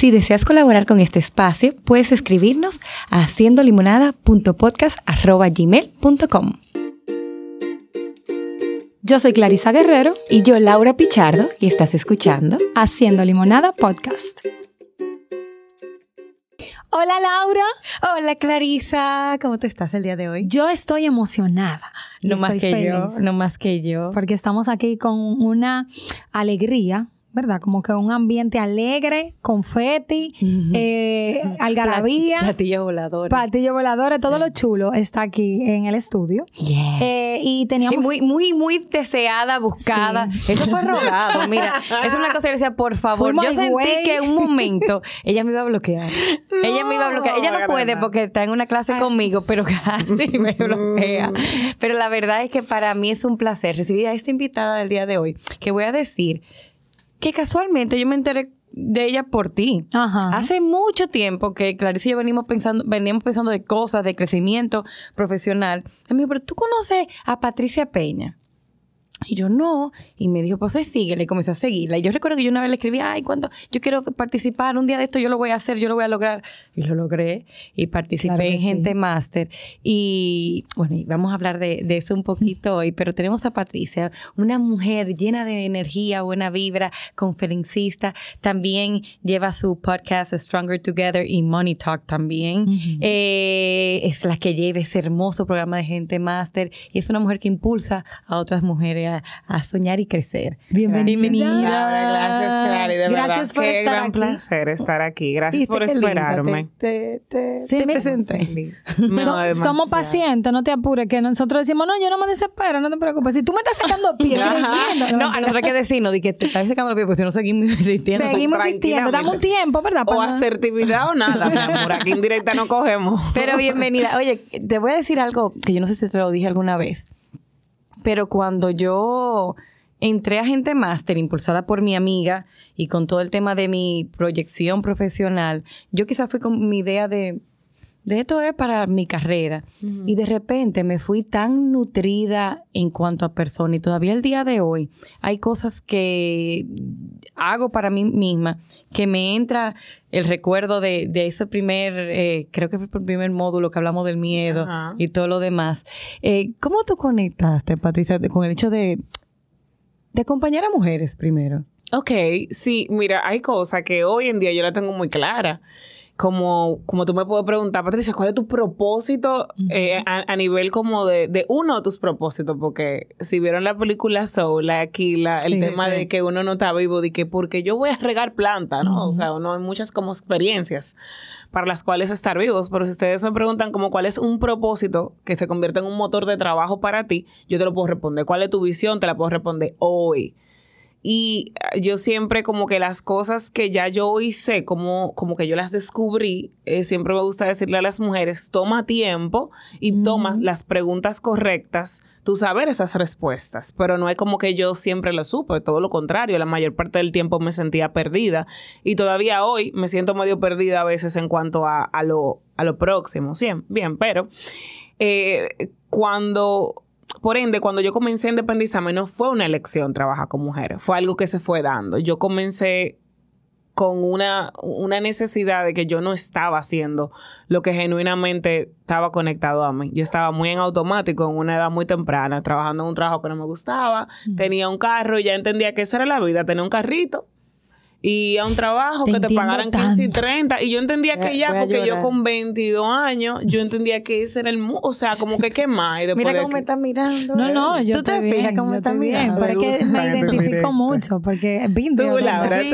Si deseas colaborar con este espacio, puedes escribirnos a haciendolimonada.podcast.gmail.com Yo soy Clarisa Guerrero y yo Laura Pichardo y estás escuchando Haciendo Limonada Podcast. Hola Laura. Hola Clarisa, ¿cómo te estás el día de hoy? Yo estoy emocionada. No más que yo, no más que yo. Porque estamos aquí con una alegría ¿verdad? Como que un ambiente alegre, confeti, eh, algarabía. Platillos voladores. Platillos voladores, todo lo chulo está aquí en el estudio. Eh, y teníamos... muy, muy, muy deseada, buscada. Eso fue rogado, mira. Es una cosa que decía, por favor. yo sentí que un momento ella me iba a bloquear. ella me iba a bloquear. Ella no puede porque está en una clase conmigo, pero casi me bloquea. Pero la verdad es que para mí es un placer recibir a esta invitada del día de hoy, que voy a decir que casualmente yo me enteré de ella por ti. Ajá. Hace mucho tiempo que Clarice y yo venimos pensando, veníamos pensando de cosas, de crecimiento profesional. Y me dijo, pero tú conoces a Patricia Peña. Y yo no, y me dijo, pues síguele, y comencé a seguirla. Y yo recuerdo que yo una vez le escribí, ay, cuando yo quiero participar, un día de esto yo lo voy a hacer, yo lo voy a lograr. Y lo logré, y participé en Gente Master. Y bueno, y vamos a hablar de, de, eso un poquito hoy, pero tenemos a Patricia, una mujer llena de energía, buena vibra, conferencista, también lleva su podcast Stronger Together y Money Talk también. eh, es la que lleva ese hermoso programa de Gente Master, y es una mujer que impulsa a otras mujeres a, soñar y crecer. Bienvenida. Gracias, Clary. De Gracias por Qué estar gran placer estar aquí. Gracias por esperarme. Te, te, te, presenté. somos pacientes, no te apures, que nosotros decimos, no, yo no me desespero, no te preocupes. Si tú me estás sacando pie, no, no, a nosotros hay que decirnos, de que te estás sacando pie, porque si no seguimos insistiendo. Seguimos insistiendo, damos un tiempo, ¿verdad? O asertividad o nada, mi amor. Aquí en directa no cogemos. Pero bienvenida. Oye, te voy a decir algo que yo no sé si te lo dije alguna vez. Pero cuando yo entré a Gente Máster, impulsada por mi amiga y con todo el tema de mi proyección profesional, yo quizás fui con mi idea de, de esto es para mi carrera. Y de repente me fui tan nutrida en cuanto a persona y todavía el día de hoy hay cosas que hago para mí misma que me entra el recuerdo de, ese primer, eh, creo que fue el primer módulo que hablamos del miedo y todo lo demás. Eh, ¿Cómo tú conectaste, Patricia, con el hecho de, de acompañar a mujeres primero? Ok, sí, mira, hay cosas que hoy en día yo la tengo muy clara como, como tú me puedes preguntar, Patricia, ¿cuál es tu propósito eh, a, nivel como de, de, uno de tus propósitos? Porque si vieron la película Soul, aquí la, el tema de que uno no está vivo, de que porque yo voy a regar planta, ¿no? O sea, uno hay muchas como experiencias para las cuales estar vivos, pero si ustedes me preguntan como cuál es un propósito que se convierte en un motor de trabajo para ti, yo te lo puedo responder. ¿Cuál es tu visión? Te la puedo responder hoy. Y ah, yo siempre como que las cosas que ya yo hice, como, como que yo las descubrí, eh, siempre me gusta decirle a las mujeres, toma tiempo y toma las preguntas correctas, tú saber esas respuestas, pero no es como que yo siempre lo supe, todo lo contrario, la mayor parte del tiempo me sentía perdida y todavía hoy me siento medio perdida a veces en cuanto a, a, lo, a lo próximo, sí, bien, pero eh, cuando por ende, cuando yo comencé a independizarme, no fue una elección trabajar con mujeres, fue algo que se fue dando. Yo comencé con una, una necesidad de que yo no estaba haciendo lo que genuinamente estaba conectado a mí. Yo estaba muy en automático en una edad muy temprana, trabajando en un trabajo que no me gustaba, tenía un carro y ya entendía que esa era la vida, tener un carrito y a un trabajo que te pagaran 15 y 30. Y yo entendía que ya, porque yo con 22 años, yo entendía que ese era el... O sea, como que qué más. Mira cómo me estás mirando. No, no, yo ¿Tú te fijas cómo me estás mirando. Pero es que me identifico mucho, porque es Tú, Laura, sí,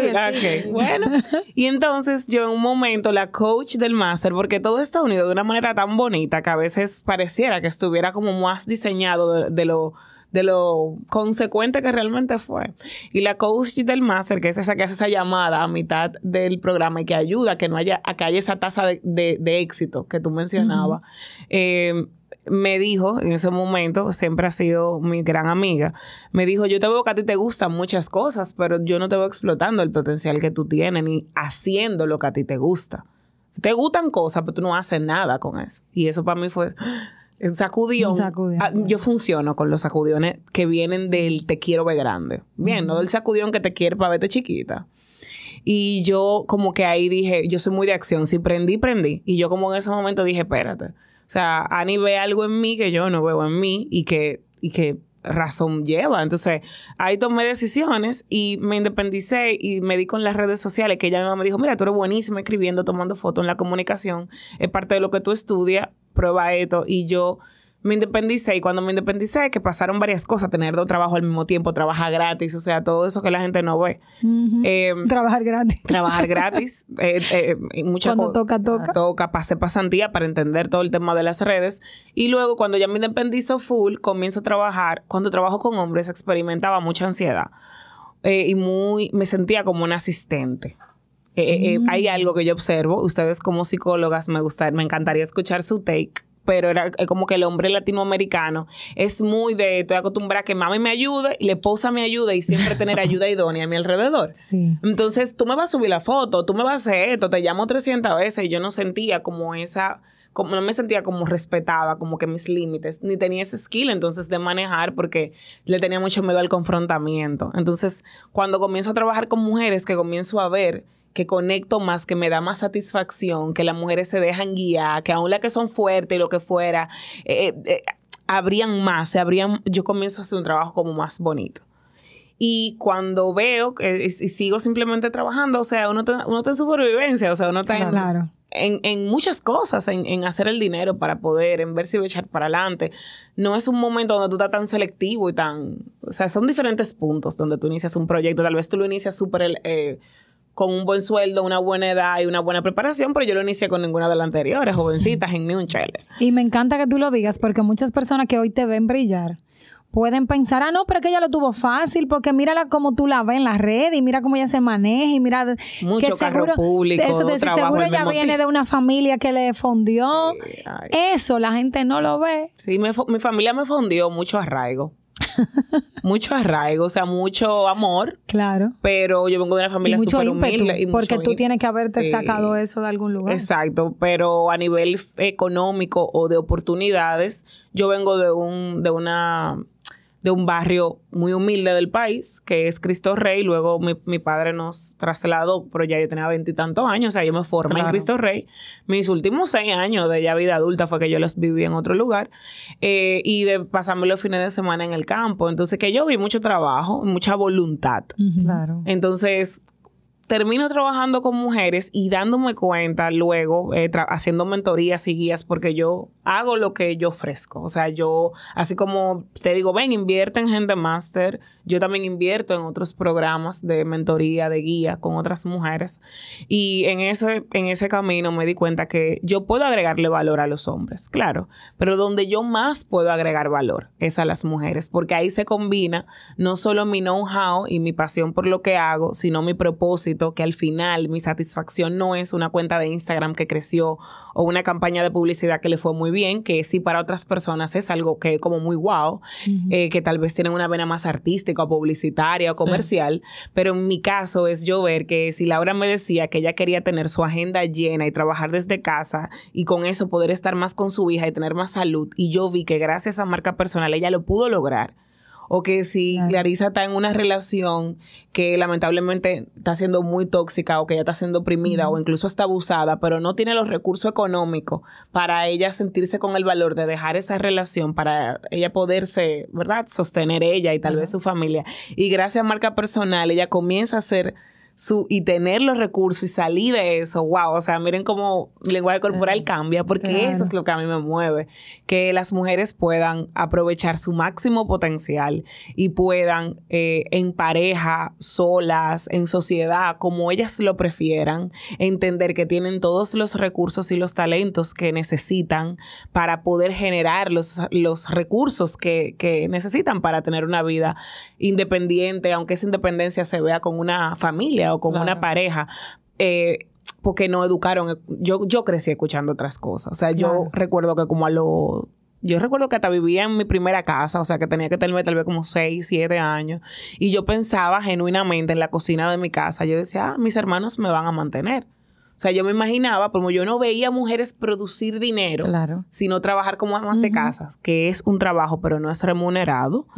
tú, Bueno, y entonces yo en un momento, la coach del máster, porque todo está unido de una manera tan bonita que a veces pareciera que estuviera como más diseñado de lo de lo consecuente que realmente fue. Y la coach del máster, que es esa que hace esa llamada a mitad del programa y que ayuda a que no haya, a que haya esa tasa de, éxito que tú mencionabas, em, me dijo en ese momento, siempre ha sido mi gran amiga, me dijo, yo te veo que a ti te gustan muchas cosas, pero yo no te veo explotando el potencial que tú tienes ni haciendo lo que a ti te gusta. Te gustan cosas, pero tú no haces nada con eso. Y eso para mí fue un sacudión. Ah, yo funciono con los sacudiones que vienen del te quiero ver grande. Bien, no del sacudión que te quiere para verte chiquita. Y yo como que ahí dije, yo soy muy de acción, si prendí, prendí. Y yo como en ese momento dije, espérate. O sea, Ani ve algo en mí que yo no veo en mí y que, y que razón lleva. Entonces, ahí tomé decisiones y me independicé y me di con las redes sociales, que ella misma me dijo, mira, tú eres buenísima escribiendo, tomando fotos en la comunicación, es parte de lo que tú estudias, prueba esto. Y yo me independicé y cuando me independicé, que pasaron varias cosas, tener dos trabajos al mismo tiempo, trabajar gratis, o sea, todo eso que la gente no ve. Em, trabajar gratis. Trabajar gratis. eh, eh, cuando toca, toca. Toca, pasé pasantía para entender todo el tema de las redes. Y luego, cuando ya me independizo full, comienzo a trabajar. Cuando trabajo con hombres, experimentaba mucha ansiedad. Eh, y muy, me sentía como un asistente. Eh, mm. Hay algo que yo observo. Ustedes como psicólogas me gusta, me encantaría escuchar su take pero era como que el hombre latinoamericano es muy de, estoy acostumbrada a que mami me ayude, y la esposa me ayude y siempre tener ayuda idónea a mi alrededor. Entonces, tú me vas a subir la foto, tú me vas a hacer esto, te llamo 300 veces y yo no sentía como esa, como no me sentía como respetada, como que mis límites, ni tenía ese skill entonces de manejar porque le tenía mucho miedo al confrontamiento. Entonces, cuando comienzo a trabajar con mujeres, que comienzo a ver que conecto más, que me da más satisfacción, que las mujeres se dejan guiar, que aún las que son fuertes y lo que fuera, eh, eh, habrían más, se habrían, yo comienzo a hacer un trabajo como más bonito. Y cuando veo que y sigo simplemente trabajando, o sea, uno está, uno en supervivencia, o sea, uno está en, en, muchas cosas, en, en, hacer el dinero para poder, en ver si voy a echar para adelante. No es un momento donde tú estás tan selectivo y tan... O sea, son diferentes puntos donde tú inicias un proyecto. Tal vez tú lo inicias súper... Eh, con un buen sueldo, una buena edad y una buena preparación, pero yo lo inicié con ninguna de las anteriores, jovencitas, en ni un chile. Y me encanta que tú lo digas, porque muchas personas que hoy te ven brillar pueden pensar, ah, no, pero es que ella lo tuvo fácil, porque mírala como tú la ves en la red y mira cómo ella se maneja y mira Mucho que carro público, eso te, seguro ella viene de una familia que le fondió. eso la gente no lo ve. Sí, mi familia me fondió mucho arraigo. Mucho arraigo, o sea, mucho amor. Claro. Pero yo vengo de una familia súper humilde. Y porque tú tienes que haberte sacado eso de algún lugar. Exacto, pero a nivel económico o de oportunidades, yo vengo de un, de una de un barrio muy humilde del país, que es Cristo Rey. Luego mi, padre nos trasladó, pero ya yo tenía veintitantos años, o sea, yo me formé en Cristo Rey. Mis últimos seis años de ya vida adulta fue que yo los viví en otro lugar. Eh, y de pasarme los fines de semana en el campo. Entonces, que yo vi mucho trabajo, mucha voluntad. Claro. Entonces, termino trabajando con mujeres y dándome cuenta luego, eh, haciendo mentorías y guías, porque yo hago lo que yo ofrezco. O sea, yo, así como te digo, ven, invierte en Gente Master, yo también invierto en otros programas de mentoría, de guía con otras mujeres. Y en ese, en ese camino me di cuenta que yo puedo agregarle valor a los hombres, claro, pero donde yo más puedo agregar valor es a las mujeres, porque ahí se combina no solo mi know-how y mi pasión por lo que hago, sino mi propósito, que al final mi satisfacción no es una cuenta de Instagram que creció o una campaña de publicidad que le fue muy bien, que sí para otras personas es algo que como muy wow, eh, que tal vez tienen una vena más artística o publicitaria o comercial, pero en mi caso es yo ver que si Laura me decía que ella quería tener su agenda llena y trabajar desde casa y con eso poder estar más con su hija y tener más salud, y yo vi que gracias a marca personal ella lo pudo lograr o que si Clarisa está en una relación que lamentablemente está siendo muy tóxica o que ella está siendo oprimida o incluso está abusada, pero no tiene los recursos económicos para ella sentirse con el valor de dejar esa relación, para ella poderse, ¿verdad?, sostener ella y tal vez su familia. Y gracias a marca personal, ella comienza a ser su, y tener los recursos y salir de eso, wow, o sea, miren cómo el lenguaje corporal cambia, porque eso es lo que a mí me mueve, que las mujeres puedan aprovechar su máximo potencial y puedan eh, en pareja, solas, en sociedad, como ellas lo prefieran, entender que tienen todos los recursos y los talentos que necesitan para poder generar los, los recursos que, que necesitan para tener una vida independiente, aunque esa independencia se vea con una familia o con una pareja, eh, porque no educaron. Yo, yo crecí escuchando otras cosas. O sea, yo recuerdo que como a los yo recuerdo que hasta vivía en mi primera casa, o sea, que tenía que tener tal vez como 6, 7 años. Y yo pensaba genuinamente en la cocina de mi casa. Yo decía, ah, mis hermanos me van a mantener. O sea, yo me imaginaba, como yo no veía mujeres producir dinero, sino trabajar como amas de casas, que es un trabajo, pero no es remunerado.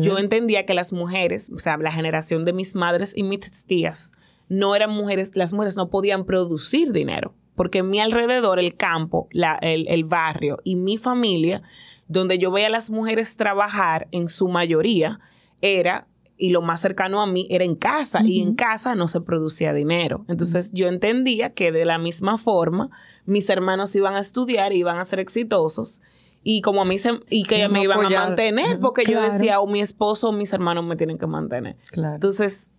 Yo entendía que las mujeres, o sea, la generación de mis madres y mis tías, no eran mujeres, las mujeres no podían producir dinero, porque en mi alrededor, el campo, el, el barrio y mi familia, donde yo veía a las mujeres trabajar en su mayoría, era y lo más cercano a mí era en casa y en casa no se producía dinero. Entonces yo entendía que de la misma forma mis hermanos iban a estudiar, iban a ser exitosos y como a mí se, y que me iban a mantener porque yo decía o mi esposo o mis hermanos me tienen que mantener. Entonces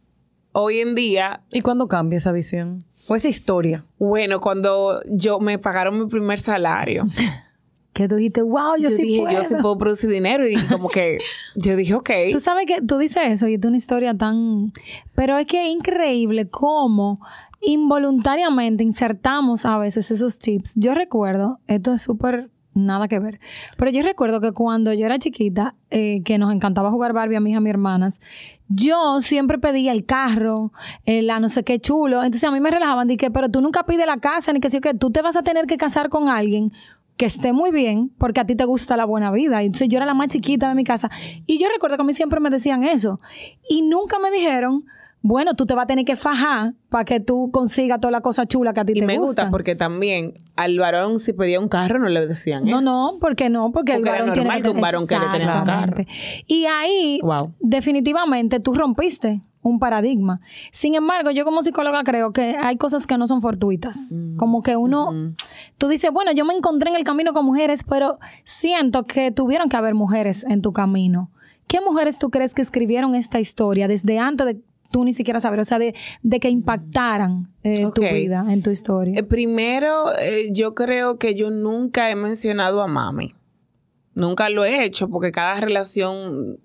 hoy en día ¿Y cuándo cambia esa visión? ¿O esa historia? Bueno, cuando yo me pagaron mi primer salario. que tú dijiste, wow, yo, sí puedo. Yo sí puedo producir dinero y como que yo dije, ok. Tú sabes que tú dices eso y es una historia tan... Pero es que es increíble cómo involuntariamente insertamos a veces esos tips. Yo recuerdo, esto es súper nada que ver, pero yo recuerdo que cuando yo era chiquita, eh, que nos encantaba jugar Barbie a mis y a mis hermanas, yo siempre pedía el carro, la no sé qué chulo. Entonces a mí me relajaban, dije, pero tú nunca pides la casa, ni que sé que tú te vas a tener que casar con alguien que esté muy bien porque a ti te gusta la buena vida. Entonces yo era la más chiquita de mi casa. Y yo recuerdo que a mí siempre me decían eso. Y nunca me dijeron, bueno, tú te vas a tener que fajar para que tú consigas toda la cosa chula que a ti te gusta. Y me gusta porque también al varón si pedía un carro no le decían no, eso. No, no, porque no, porque, el varón tiene que, un varón un carro. Y ahí definitivamente tú rompiste un paradigma. Sin embargo, yo como psicóloga creo que hay cosas que no son fortuitas. Mm. Como que uno, tú dices, bueno, yo me encontré en el camino con mujeres, pero siento que tuvieron que haber mujeres en tu camino. ¿Qué mujeres tú crees que escribieron esta historia desde antes de tú ni siquiera saber, o sea, de, que impactaran eh, tu vida, en tu historia? Eh, primero, eh, yo creo que yo nunca he mencionado a mami. Nunca lo he hecho porque cada relación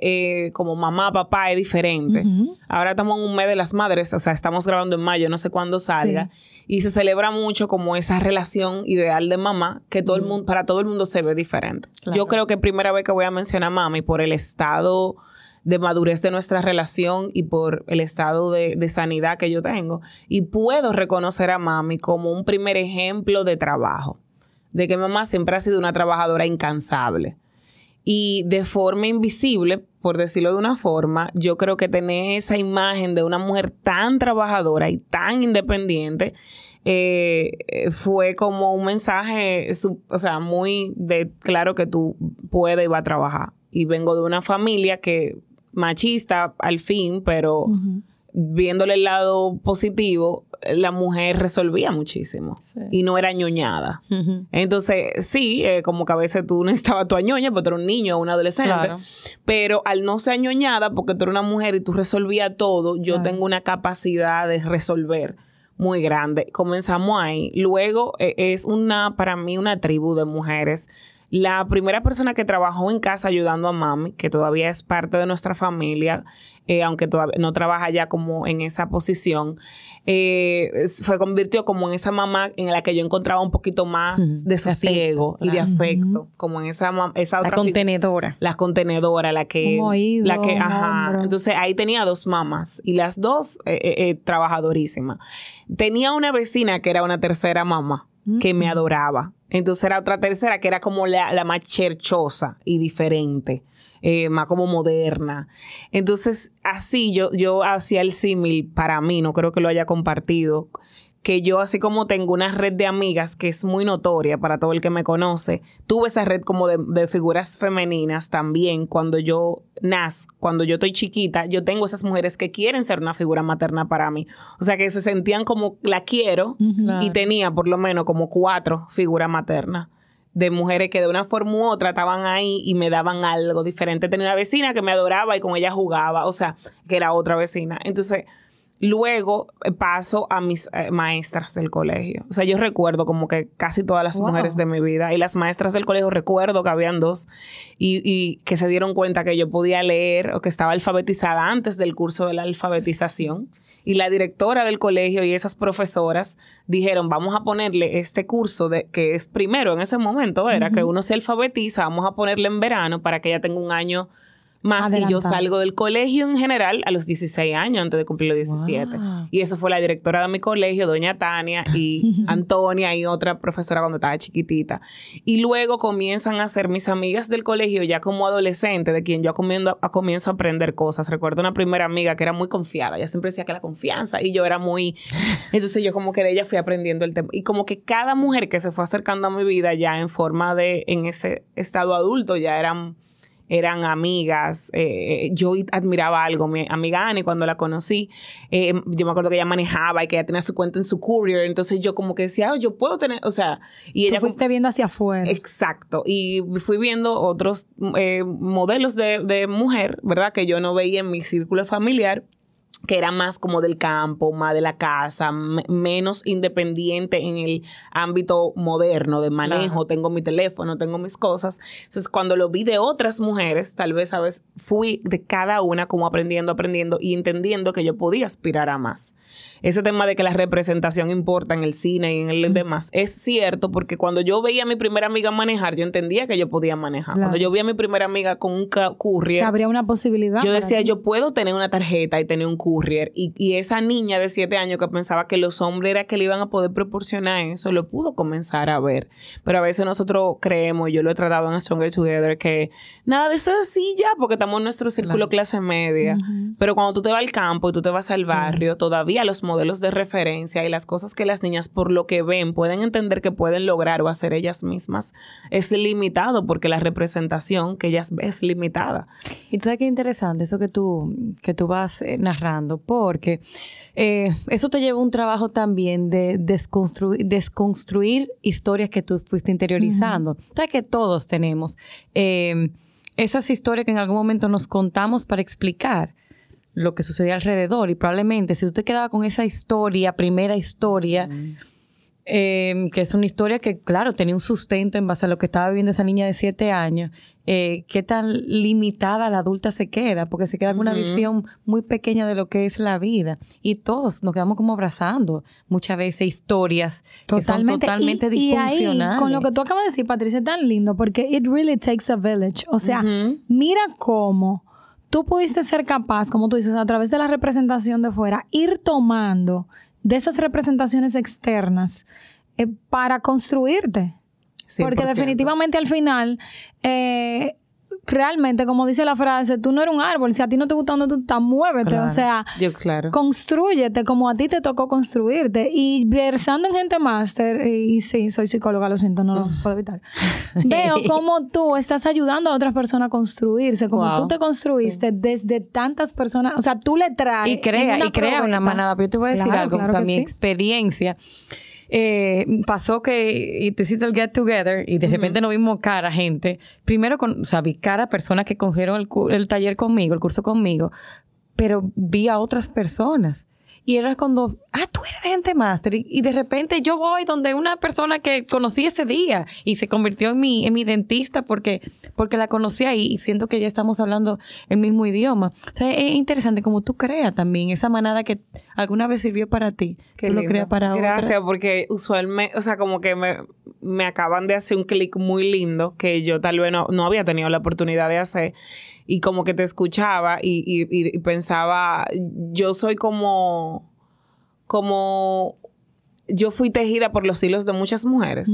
eh, como mamá, papá es diferente. Ahora estamos en un mes de las madres, o sea, estamos grabando en mayo, no sé cuándo salga, y se celebra mucho como esa relación ideal de mamá que todo el mundo, para todo el mundo se ve diferente. Yo creo que es primera vez que voy a mencionar a mami por el estado de madurez de nuestra relación y por el estado de, de, sanidad que yo tengo. Y puedo reconocer a mami como un primer ejemplo de trabajo, de que mamá siempre ha sido una trabajadora incansable y de forma invisible, por decirlo de una forma, yo creo que tener esa imagen de una mujer tan trabajadora y tan independiente eh, fue como un mensaje, o sea, muy de claro que tú puedes y vas a trabajar. Y vengo de una familia que machista al fin, pero viéndole el lado positivo, la mujer resolvía muchísimo y no era ñoñada. Entonces, sí, eh, como que a veces tú no estabas tu ñoña, porque tú eras un niño o un adolescente, pero al no ser ñoñada, porque tú eres una mujer y tú resolvías todo, yo tengo una capacidad de resolver muy grande. Comenzamos ahí. Luego eh, es una, para mí, una tribu de mujeres la primera persona que trabajó en casa ayudando a mami, que todavía es parte de nuestra familia, eh, aunque todavía no trabaja ya como en esa posición, eh, fue convirtió como en esa mamá en la que yo encontraba un poquito más de sosiego y de afecto, como en esa, esa otra la contenedora, la contenedora, la que, la que, ajá, entonces ahí tenía dos mamás y las dos eh, trabajadorísimas. Tenía una vecina que era una tercera mamá que me adoraba entonces era otra tercera que era como la, más cherchosa y diferente, eh, más como moderna. Entonces, así yo, yo hacía el símil para mí, no creo que lo haya compartido que yo así como tengo una red de amigas que es muy notoria para todo el que me conoce, tuve esa red como de, figuras femeninas también cuando yo nazco, cuando yo estoy chiquita, yo tengo esas mujeres que quieren ser una figura materna para mí. O sea, que se sentían como la quiero y tenía por lo menos como cuatro figuras maternas de mujeres que de una forma u otra estaban ahí y me daban algo diferente. Tenía una vecina que me adoraba y con ella jugaba, o sea, que era otra vecina. Entonces, Luego eh, paso a mis eh, maestras del colegio. O sea, yo recuerdo como que casi todas las mujeres de mi vida y las maestras del colegio recuerdo que habían dos y, que se dieron cuenta que yo podía leer o que estaba alfabetizada antes del curso de la alfabetización. Y la directora del colegio y esas profesoras dijeron, vamos a ponerle este curso de, que es primero en ese momento, era que uno se alfabetiza, vamos a ponerle en verano para que ella tenga un año Más que yo salgo del colegio en general a los 16 años, antes de cumplir los 17. Y eso fue la directora de mi colegio, doña Tania, y Antonia, y otra profesora cuando estaba chiquitita. Y luego comienzan a ser mis amigas del colegio, ya como adolescente, de quien yo comienzo a, comienzo a aprender cosas. Recuerdo una primera amiga que era muy confiada. Ella siempre decía que la confianza, y yo era muy... Entonces yo como que de ella fui aprendiendo el tema. Y como que cada mujer que se fue acercando a mi vida ya en forma de, en ese estado adulto, ya eran eran amigas. Eh, yo admiraba algo. Mi amiga Annie, cuando la conocí, eh, yo me acuerdo que ella manejaba y que ella tenía su cuenta en su courier. Entonces yo como que decía, oh, yo puedo tener, o sea, y ella... fuiste viendo hacia afuera. Exacto. Y fui viendo otros eh, modelos de, de mujer, ¿verdad? Que yo no veía en mi círculo familiar que era más como del campo, más de la casa, menos independiente en el ámbito moderno de manejo, tengo mi teléfono, tengo mis cosas. Entonces, cuando lo vi de otras mujeres, tal vez, ¿sabes? Fui de cada una como aprendiendo, aprendiendo y entendiendo que yo podía aspirar a más ese tema de que la representación importa en el cine y en el demás, es cierto porque cuando yo veía a mi primera amiga manejar, yo entendía que yo podía manejar. Cuando yo vi a mi primera amiga con un courier, habría una posibilidad. Yo decía, yo puedo tener una tarjeta y tener un courier. Y, y, esa niña de siete años que pensaba que los hombres era que le iban a poder proporcionar eso, lo pudo comenzar a ver. Pero a veces nosotros creemos, yo lo he tratado en Stronger Together, que nada de eso es así ya, porque estamos en nuestro círculo clase media. Pero cuando tú te vas al campo y tú te vas al barrio, todavía los modelos de referencia y las cosas que las niñas por lo que ven pueden entender que pueden lograr o hacer ellas mismas es limitado porque la representación que ellas ven es limitada. Y tú sabes qué interesante eso que tú, que tú vas eh, narrando, porque eh, eso te lleva un trabajo también de desconstruir, desconstruir historias que tú fuiste interiorizando. Sabes que todos tenemos eh, esas historias que en algún momento nos contamos para explicar lo que sucedía alrededor. Y probablemente si tú te quedabas con esa historia, primera historia, em, que es una historia que, claro, tenía un sustento en base a lo que estaba viviendo esa niña de siete años, eh, qué tan limitada la adulta se queda, porque se queda con una visión muy pequeña de lo que es la vida. Y todos nos quedamos como abrazando muchas veces historias totalmente, que son totalmente disfuncionales. con lo que tú acabas de decir, Patricia, es tan lindo, porque it really takes a village. O sea, mira cómo tú pudiste ser capaz, como tú dices, a través de la representación de fuera, ir tomando de esas representaciones externas eh, para construirte. Porque definitivamente al final eh, realmente, como dice la frase, tú no eres un árbol. Si a ti no te gusta donde tú estás, muévete. O sea, Yo, claro. construyete como a ti te tocó construirte. Y versando en gente máster, y, sí, soy psicóloga, lo siento, no lo puedo evitar. Veo cómo tú estás ayudando a otras personas a construirse, como tú te construiste desde tantas personas. O sea, tú le traes. Y crea, y crea una manada. Pero yo te voy a decir algo, o sea, mi experiencia eh, pasó que y te hiciste el get together y de repente no vimos cara gente. Primero, con, o sea, vi cara personas que cogieron el, el taller conmigo, el curso conmigo, pero vi a otras personas. Y era cuando, ah, tú eres de gente máster. Y, de repente yo voy donde una persona que conocí ese día y se convirtió en mi, en mi dentista porque, porque la conocí ahí y siento que ya estamos hablando el mismo idioma. O sea, es interesante como tú creas también esa manada que alguna vez sirvió para ti. Que lo creas para Gracias, porque usualmente, o sea, como que me, me acaban de hacer un clic muy lindo que yo tal vez no, no había tenido la oportunidad de hacer y como que te escuchaba y, y, pensaba, yo soy como, como, yo fui tejida por los hilos de muchas mujeres.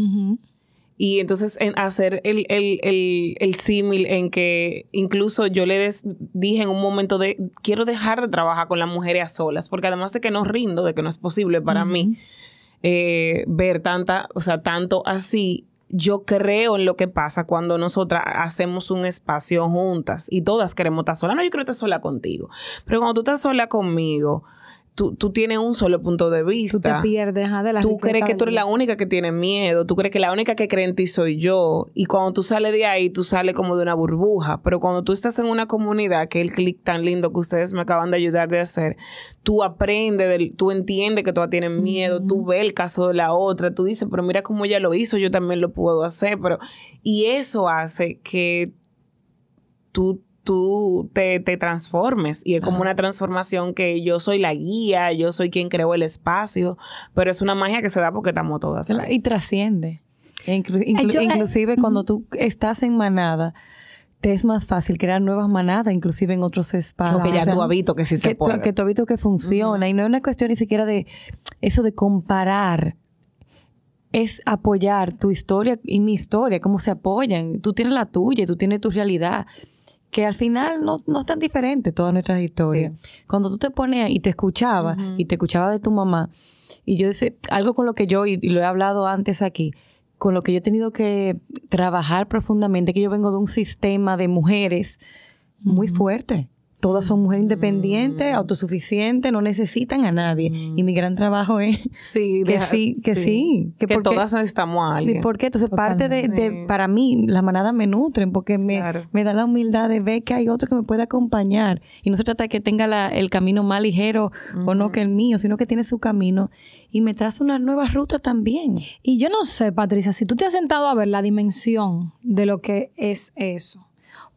Y entonces en hacer el, el, el, el símil en que incluso yo le dije en un momento de, quiero dejar de trabajar con las mujeres a solas, porque además de que no rindo, de que no es posible para mí eh, ver tanta, o sea, tanto así, yo creo en lo que pasa cuando nosotras hacemos un espacio juntas y todas queremos estar solas. No, yo quiero estar sola contigo. Pero cuando tú estás sola conmigo, tú, tú, tienes un solo punto de vista. Tú te pierdes de la Tú crees que tú eres la única que tiene miedo. Tú crees que la única que cree en ti soy yo. Y cuando tú sales de ahí, tú sales como de una burbuja. Pero cuando tú estás en una comunidad, que es el clic tan lindo que ustedes me acaban de ayudar de hacer, tú aprendes, tú entiendes que todas tienen miedo, tú ves el caso de la otra, tú dices, pero mira cómo ella lo hizo, yo también lo puedo hacer. Pero, y eso hace que tú tú te, transformes. Y es como una transformación que yo soy la guía, yo soy quien creó el espacio, pero es una magia que se da porque estamos todas. Y trasciende. E inclusive cuando tú estás en manada, te es más fácil crear nuevas manadas, inclusive en otros espacios. Porque ya tu hábito que sí se puede. que tu hábito que funciona. Y no es una cuestión ni siquiera de eso de comparar. Es apoyar tu historia y mi historia, cómo se apoyan. Tú tienes la tuya tú tienes tu realidad que al final no, no es tan diferente todas nuestras historias. Cuando tú te pones y te escuchaba, y te escuchaba de tu mamá, y yo decía, algo con lo que yo, y, lo he hablado antes aquí, con lo que yo he tenido que trabajar profundamente, que yo vengo de un sistema de mujeres muy fuerte todas son mujeres independientes, mm. autosuficientes, no necesitan a nadie. Mm. Y mi gran trabajo es sí, que sí, que sí. que, todas necesitamos a alguien. ¿Por qué? Entonces, parte de, para mí, las manadas me nutren porque me, me da la humildad de ver que hay otro que me puede acompañar. Y no se trata de que tenga el camino más ligero o no que el mío, sino que tiene su camino y me traza una nueva ruta también. Y yo no sé, Patricia, si tú te has sentado a ver la dimensión de lo que es eso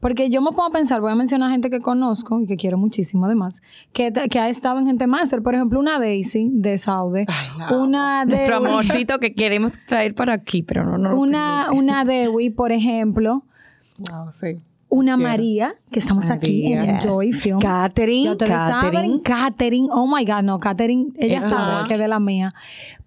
porque yo me pongo a pensar, voy a mencionar gente que conozco y que quiero muchísimo además, que, que ha estado en gente máster. Por ejemplo, una Daisy de Saude. Una de... Nuestro amorcito que queremos traer para aquí, pero no, no Una, una Dewi, por ejemplo. Wow, sí. Una María, que estamos aquí en Joy Films. Catherine. Catherine. Catherine. Oh my God, no, Catherine, ella sabe que es de la mía.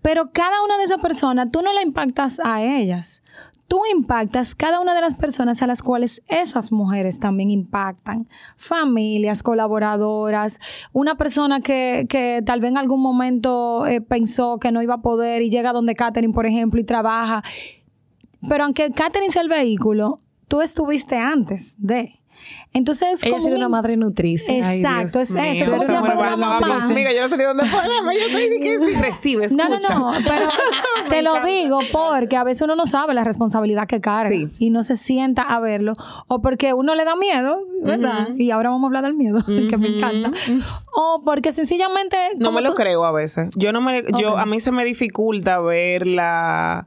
Pero cada una de esas personas, tú no la impactas a ellas tú impactas cada una de las personas a las cuales esas mujeres también impactan. Familias, colaboradoras, una persona que, que tal vez en algún momento eh, pensó que no iba a poder y llega donde Catherine, por ejemplo, y trabaja. Pero aunque Catherine sea el vehículo, tú estuviste antes de. Entonces, ella como una madre nutriz. Exacto, es eso. Como si fuera una mamá. Amiga, yo no sé de dónde ponerme. Yo estoy que si recibe, escucha. No, no, no. Pero te lo digo porque a veces uno no sabe la responsabilidad que carga y no se sienta a verlo. O porque uno le da miedo, ¿verdad? Y ahora vamos a hablar del miedo, que me encanta. O porque sencillamente... No me lo creo a veces. Yo no me... Yo, a mí se me dificulta ver la...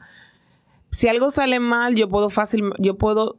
Si algo sale mal, yo puedo fácil... Yo puedo...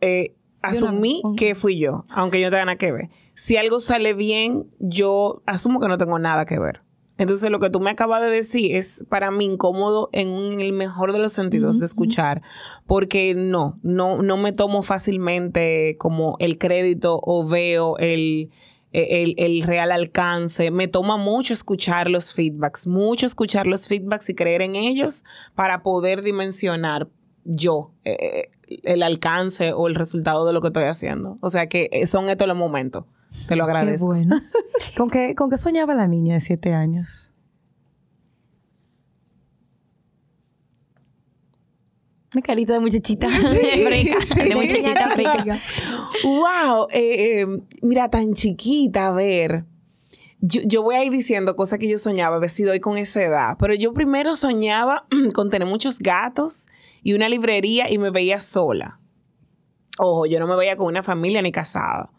Eh, asumí que fui yo, aunque yo no tenga nada que ver. Si algo sale bien, yo asumo que no tengo nada que ver. Entonces, lo que tú me acabas de decir es para mí incómodo en, el mejor de los sentidos de escuchar, porque no, no, no me tomo fácilmente como el crédito o veo el, el, el, real alcance. Me toma mucho escuchar los feedbacks, mucho escuchar los feedbacks y creer en ellos para poder dimensionar yo eh, eh, el alcance o el resultado de lo que estoy haciendo. O sea que eh, son estos los momentos. Te lo agradezco. Qué bueno. ¿Con, qué, ¿Con qué soñaba la niña de siete años? Una carita de muchachita de muchachita frica. wow. mira, tan chiquita, a ver. Yo, yo, voy a ir diciendo cosas que yo soñaba, a ver si doy con esa edad. Pero yo primero soñaba con tener muchos gatos y una librería y me veía sola. Ojo, yo no me veía con una familia ni casada.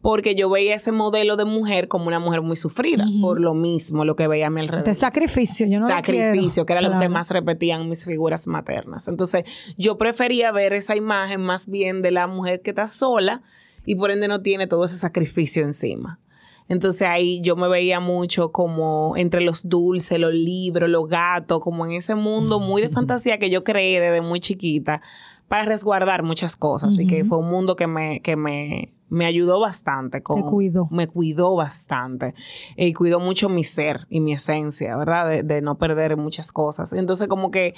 Porque yo veía ese modelo de mujer como una mujer muy sufrida, por lo mismo, lo que veía a mi alrededor. De sacrificio, yo no Sacrificio, que era lo que más repetían mis figuras maternas. Entonces, yo prefería ver esa imagen más bien de la mujer que está sola y por ende no tiene todo ese sacrificio encima. Entonces ahí yo me veía mucho como entre los dulces, los libros, los gatos, como en ese mundo muy de fantasía que yo creé desde muy chiquita para resguardar muchas cosas. Y que fue un mundo que me, que me, me ayudó bastante. Con, Te cuidó. Me cuidó bastante. Y cuidó mucho mi ser y mi esencia, ¿verdad? De, no perder muchas cosas. Entonces, como que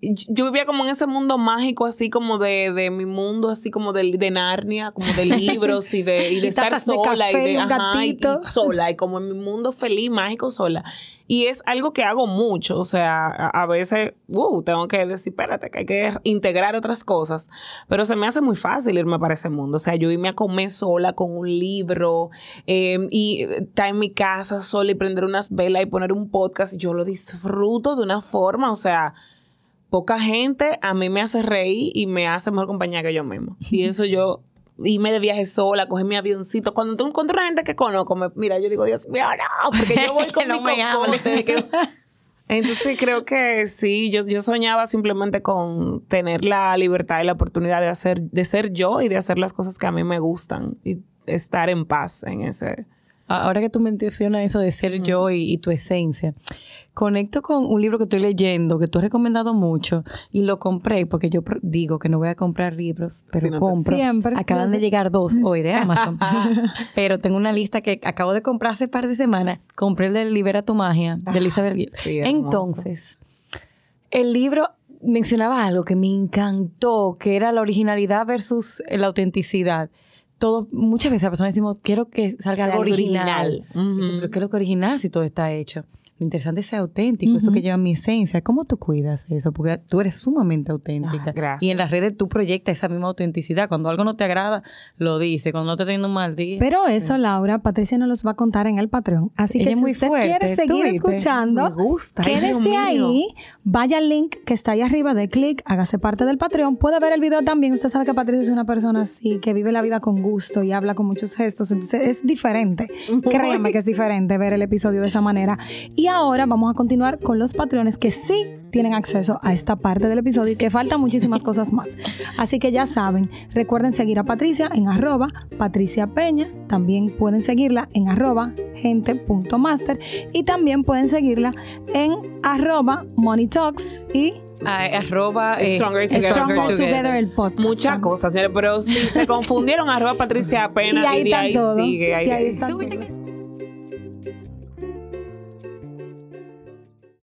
yo vivía como en ese mundo mágico, así como de, de mi mundo, así como de, de Narnia, como de libros y de, y de estar sola y de ajá, y, sola, y como en mi mundo feliz, mágico, sola. Y es algo que hago mucho, o sea, a, veces, uh, tengo que decir, espérate, que hay que integrar otras cosas, pero se me hace muy fácil irme para ese mundo, o sea, yo irme a comer sola con un libro em, y estar en mi casa sola y prender unas velas y poner un podcast, yo lo disfruto de una forma, o sea, poca gente a mí me hace reír y me hace mejor compañía que yo mismo. Y eso yo irme de viaje sola, coger mi avioncito. Cuando tú encuentras gente que conozco, mira, yo digo, Dios mío, no, porque yo voy con mi cocote. Entonces creo que sí, yo, yo soñaba simplemente con tener la libertad y la oportunidad de hacer, de ser yo y de hacer las cosas que a mí me gustan y estar en paz en ese, ahora que tú mencionas eso de ser yo y, tu esencia, conecto con un libro que estoy leyendo, que tú has recomendado mucho, y lo compré, porque yo digo que no voy a comprar libros, pero compro. Siempre. Acaban de llegar dos hoy de Amazon. pero tengo una lista que acabo de comprar hace par de semanas. Compré el de Libera tu Magia, de Elizabeth sí, Entonces, el libro mencionaba algo que me encantó, que era la originalidad versus la autenticidad. Todo, muchas veces las personas decimos, quiero que salga algo original. Pero quiero que original si todo está hecho. Lo interesante es ser auténtico, eso que lleva mi esencia. ¿Cómo tú cuidas eso? Porque tú eres sumamente auténtica. Ah, y en las redes tú proyectas esa misma autenticidad. Cuando algo no te agrada, lo dice. Cuando no te teniendo un mal día. Pero eso, Laura, Patricia nos los va a contar en el Patreon. Así que si usted quiere seguir escuchando, quédese ahí, vaya al link que está ahí arriba de clic, hágase parte del Patreon. Puede ver el video también. Usted sabe que Patricia es una persona así, que vive la vida con gusto y habla con muchos gestos. Entonces es diferente. Créanme que es diferente ver el episodio de esa manera. Y y ahora vamos a continuar con los patrones que sí tienen acceso a esta parte del episodio y que faltan muchísimas cosas más. Así que ya saben, recuerden seguir a Patricia en arroba Patricia Peña. También pueden seguirla en arroba gente.master y también pueden seguirla en arroba Money Talks y arroba eh, Stronger, Together, el podcast. Muchas cosas, pero si se confundieron, arroba Patricia Pena y, ahí, y de ahí sigue. Ahí, y ahí